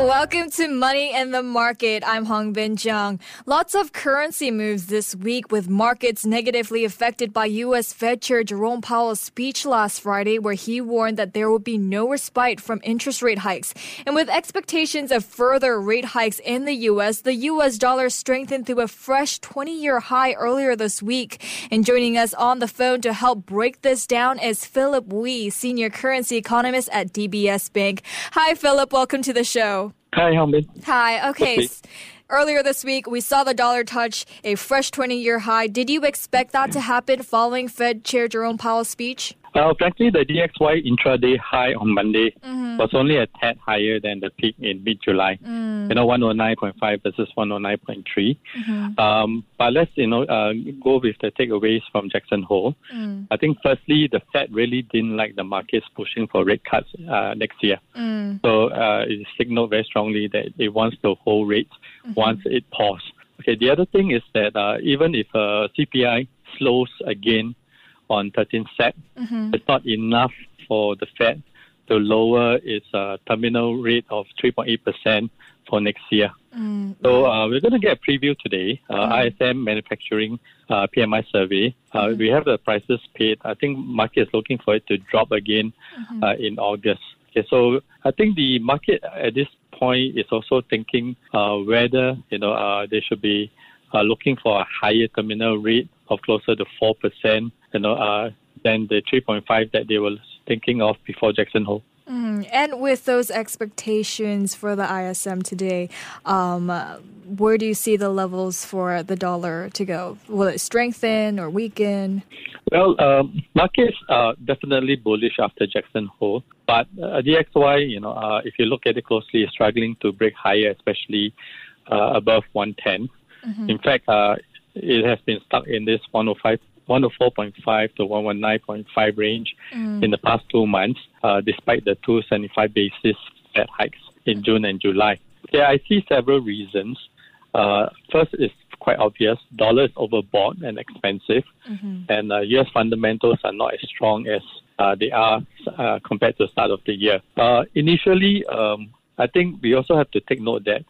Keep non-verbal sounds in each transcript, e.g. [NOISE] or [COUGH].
Welcome to Money and the Market. I'm Hong Bin Jeong. Lots of currency moves this week with markets negatively affected by U.S. Fed Chair Jerome Powell's speech last Friday where he warned that there would be no respite from interest rate hikes. And with expectations of further rate hikes in the U.S., the U.S. dollar strengthened to a fresh 20-year high earlier this week. And joining us on the phone to help break this down is Philip Wee, senior currency economist at DBS Bank. Hi, Philip. Welcome to the show. Hi, Helmet. Hi. Okay. Earlier this week, we saw the dollar touch a fresh 20 year high. Did you expect that to happen following Fed Chair Jerome Powell's speech? Uh, frankly, the DXY intraday high on Monday mm-hmm. was only a tad higher than the peak in mid July. Mm. You know, 109.5 versus 109.3. Mm-hmm. Um, but let's, you know, uh, go with the takeaways from Jackson Hole. Mm. I think, firstly, the Fed really didn't like the markets pushing for rate cuts uh, next year. Mm. So uh, it signaled very strongly that it wants to hold rates mm-hmm. once it paused. Okay, the other thing is that uh, even if uh, CPI slows again on 13 Sep. Mm-hmm. It's not enough for the Fed to lower its uh, terminal rate of 3.8% for next year. Mm-hmm. So uh, we're going to get a preview today. Uh, mm-hmm. ISM manufacturing uh, PMI survey. Uh, mm-hmm. We have the prices paid. I think market is looking for it to drop again mm-hmm. uh, in August. Okay, so I think the market at this point is also thinking uh, whether you know they should be looking for a higher terminal rate of closer to four percent you know, uh, than the 3.5 that they were thinking of before Jackson Hole. Mm, and with those expectations for the ISM today, um, where do you see the levels for the dollar to go? Will it strengthen or weaken? Well, um, markets are definitely bullish after Jackson Hole, but uh, DXY, you know, uh, if you look at it closely, is struggling to break higher, especially uh, above 110. Mm-hmm. In fact, uh, it has been stuck in this 105 104.5 to 119.5 range mm. in the past two months, uh, despite the 275 basis Fed hikes in June and July. Yeah, I see several reasons. Uh, first is quite obvious. Dollar is overbought and expensive, mm-hmm. and uh, U.S. fundamentals are not as strong as uh, they are uh, compared to the start of the year. Uh, initially, um, I think we also have to take note that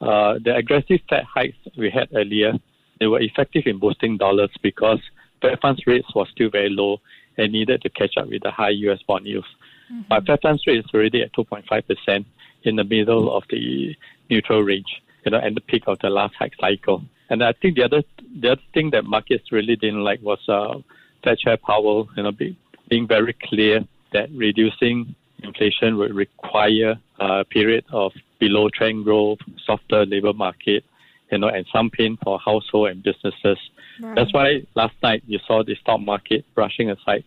uh, the aggressive Fed hikes we had earlier, they were effective in boosting dollars because Fed funds rates was still very low and needed to catch up with the high U.S. bond yields. Mm-hmm. But Fed funds rate is already at 2.5% in the middle of the neutral range, you know, and the peak of the last hike cycle. And I think the other the other thing that markets really didn't like was uh, Fed Chair Powell, you know, be, being very clear that reducing inflation would require a period of below trend growth, softer labor market, you know, and some pain for household and businesses. Right. That's why last night you saw the stock market brushing aside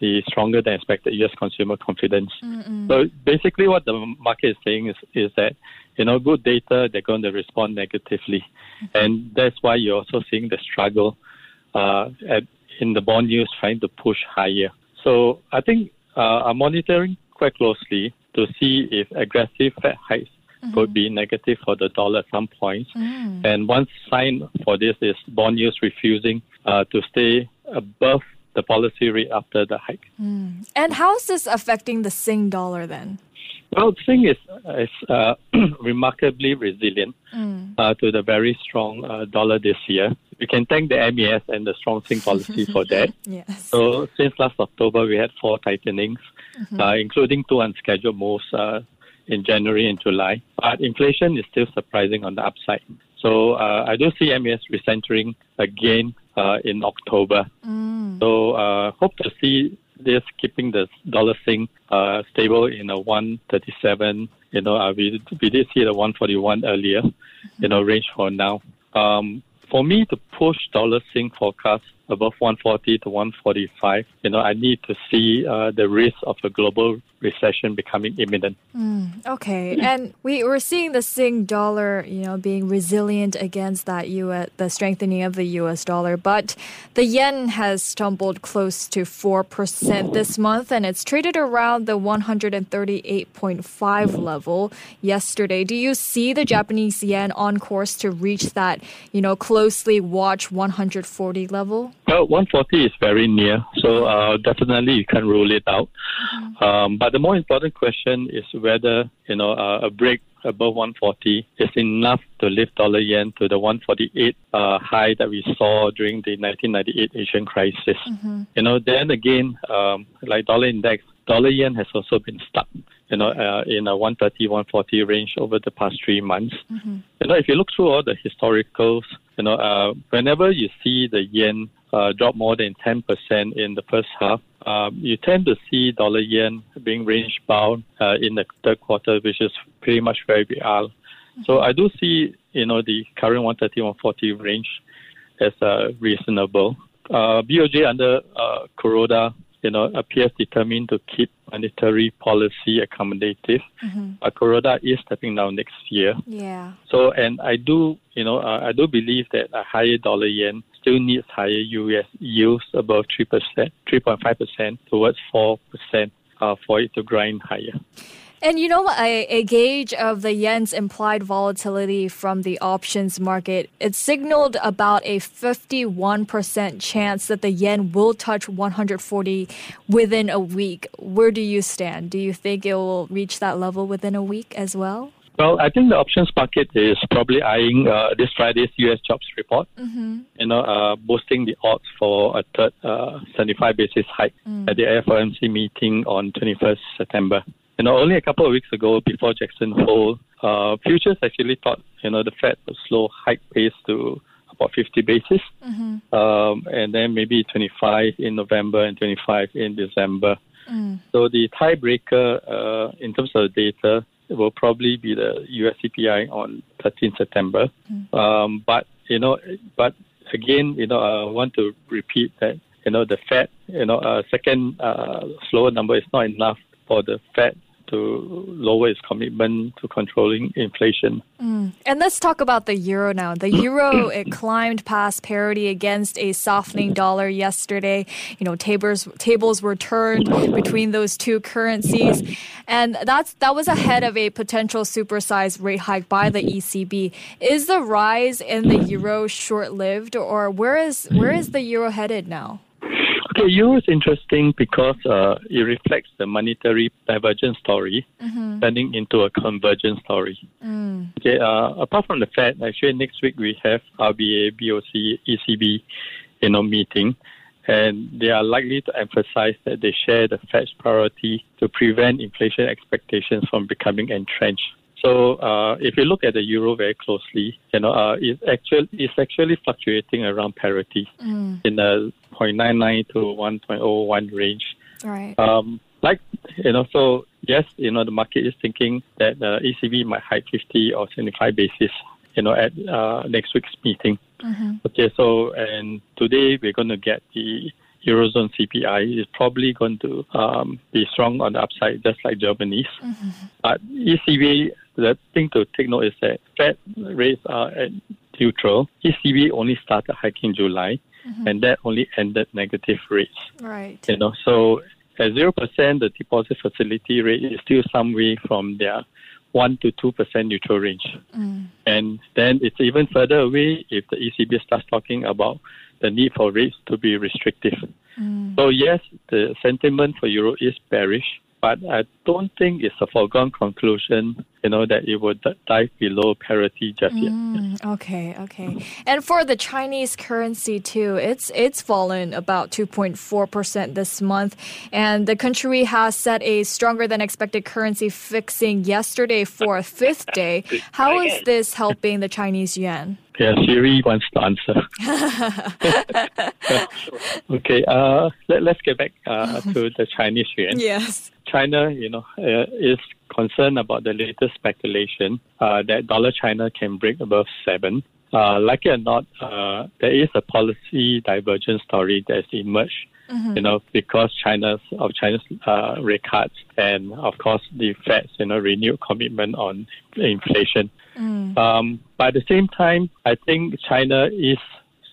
the stronger than expected U.S. consumer confidence. Mm-mm. So basically, what the market is saying is is that you know good data they're going to respond negatively, mm-hmm. and that's why you're also seeing the struggle uh, at, in the bond yields trying to push higher. So I think uh, I'm monitoring quite closely to see if aggressive Fed hikes mm-hmm. could be negative for the dollar at some points. Mm. And one sign for this is bond yields refusing uh, to stay above the policy rate after the hike. Mm. And how is this affecting the Sing dollar then? Well, Sing is, is uh, [CLEARS THROAT] remarkably resilient mm. uh, to the very strong uh, dollar this year. We can thank the MAS and the strong Sing policy for that. [LAUGHS] yes. So since last October, we had four tightenings, mm-hmm. Uh, including two unscheduled moves uh, in January and July. But inflation is still surprising on the upside. So uh, I do see MAS recentering again uh, in October. Mm. So uh, hope to see this keeping the dollar Sing uh, stable in a 137. You know, uh, we we did see the 141 earlier. You know, range for now. Um, for me to push dollar Sing forecast above 140 to 145, you know, I need to see uh, the risk of a global recession becoming imminent. Mm, okay, and we we're seeing the Sing dollar, you know, being resilient against that U.S. the strengthening of the U.S. dollar, but the yen has stumbled close to four percent this month, and it's traded around the 138.5 level yesterday. Do you see the Japanese yen on course to reach that, you know, closely watch 140 level? Well, 140 is very near, so uh, definitely you can rule it out. Mm-hmm. Um, but the more important question is whether you know uh, a break above 140 is enough to lift dollar yen to the 148 uh, high that we saw during the 1998 Asian crisis. Mm-hmm. You know, then again, um, like dollar index, dollar yen has also been stuck. You know, uh, in a 130, 140 range over the past three months. Mm-hmm. You know, if you look through all the historicals, you know, uh, whenever you see the yen uh, drop more than 10% in the first half, um, you tend to see dollar yen being range bound uh, in the third quarter, which is pretty much where we are. So I do see, you know, the current 130, 140 range as uh, reasonable. Uh, BOJ under uh, Kuroda, you know, appears determined to keep monetary policy accommodative. Mm-hmm. Kuroda is stepping down next year. Yeah. So, and I do, you know, uh, I do believe that a higher dollar yen still needs higher US yields above 3%, 3.5% towards 4% uh, for it to grind higher. And you know, a, a, gauge of the yen's implied volatility from the options market, it signaled about a 51% chance that the yen will touch 140 within a week. Where do you stand? Do you think it will reach that level within a week as well? Well, I think the options market is probably eyeing uh, this Friday's U.S. jobs report. Mm-hmm. You know, uh, boosting the odds for a third uh, 75 basis hike mm. at the FOMC meeting on 21st September. You know, only a couple of weeks ago, before Jackson Hole, uh, futures actually thought you know the Fed would slow hike pace to about 50 basis, mm-hmm. um, and then maybe 25 in November and 25 in December. Mm. So the tiebreaker uh, in terms of data will probably be the US CPI on 13 September. Mm. Um, but you know, but again, you know, I want to repeat that you know the Fed, you know, a second uh, slower number is not enough for the Fed to lower its commitment to controlling inflation. Mm. And let's talk about the euro now. The euro [COUGHS] it climbed past parity against a softening dollar yesterday. You know, tables tables were turned between those two currencies, and that's that was ahead of a potential supersized rate hike by the ECB. Is the rise in the euro short lived, or where is where is the euro headed now? Okay, euro is interesting because uh, it reflects the monetary divergence story mm-hmm. turning into a convergence story. Mm. Okay, uh, apart from the Fed, actually next week we have RBA, BOC, ECB, you know, meeting, and they are likely to emphasize that they share the Fed's priority to prevent inflation expectations from becoming entrenched. So uh, if you look at the euro very closely, you know, uh, it's actually it's actually fluctuating around parity mm. in the 0.99 to 1.01 range. Right. Um, like you know, so yes, you know, the market is thinking that the ECB might hike 50 or 75 basis, you know, at uh, next week's meeting. Mm-hmm. Okay, so and today we're going to get the Eurozone CPI is probably going to um, be strong on the upside, just like Germany's. Mm-hmm. But ECB, the thing to take note is that Fed rates are at neutral. ECB only started hiking in July, mm-hmm. and that only ended negative rates. Right. You know, so at zero percent, the deposit facility rate is still some way from their one to two percent neutral range, mm. and then it's even further away if the ECB starts talking about the need for rates to be restrictive. Mm. So yes, the sentiment for euro is bearish, but I don't think it's a foregone conclusion, you know, that it would dive below parity just mm, yet. Okay, okay. And for the Chinese currency too, it's it's fallen about 2.4 percent this month, and the country has set a stronger than expected currency fixing yesterday for a fifth day. [LAUGHS] How is this helping the Chinese yuan? Yeah, Siri wants to answer. [LAUGHS] okay, uh, let, us get back uh, to the Chinese yuan. Yes. China, you know, uh, is concerned about the latest speculation uh, that dollar China can break above seven. Uh, like it or not, uh, there is a policy divergence story that's emerged. Mm-hmm. You know, because China's of China's uh, rate cuts and of course the Fed's you know renewed commitment on inflation. Mm. Um, but at the same time, I think China is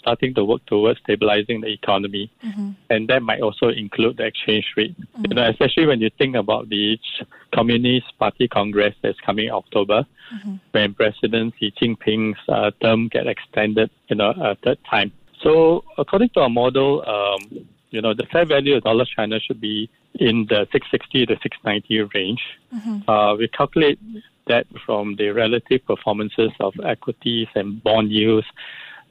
starting to work towards stabilizing the economy, mm-hmm. and that might also include the exchange rate. Mm-hmm. You know, especially when you think about the Communist Party Congress that's coming October, mm-hmm. when President Xi Jinping's uh, term get extended, you know, a third time. So, according to our model, um, you know, the fair value of dollar China should be in the 660 to 690 range. Mm-hmm. Uh, we calculate that from the relative performances of equities and bond yields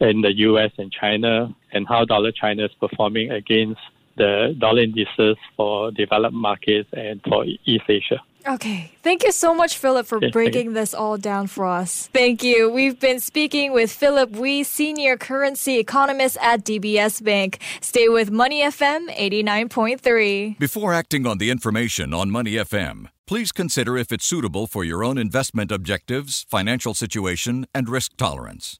in the US and China and how dollar China is performing against the dollar indices for developed markets and for East Asia. Okay. Thank you so much, Philip, for breaking this all down for us. Thank you. We've been speaking with Philip Wee, Senior Currency Economist at DBS Bank. Stay with Money FM 89.3. Before acting on the information on Money FM, please consider if it's suitable for your own investment objectives, financial situation, and risk tolerance.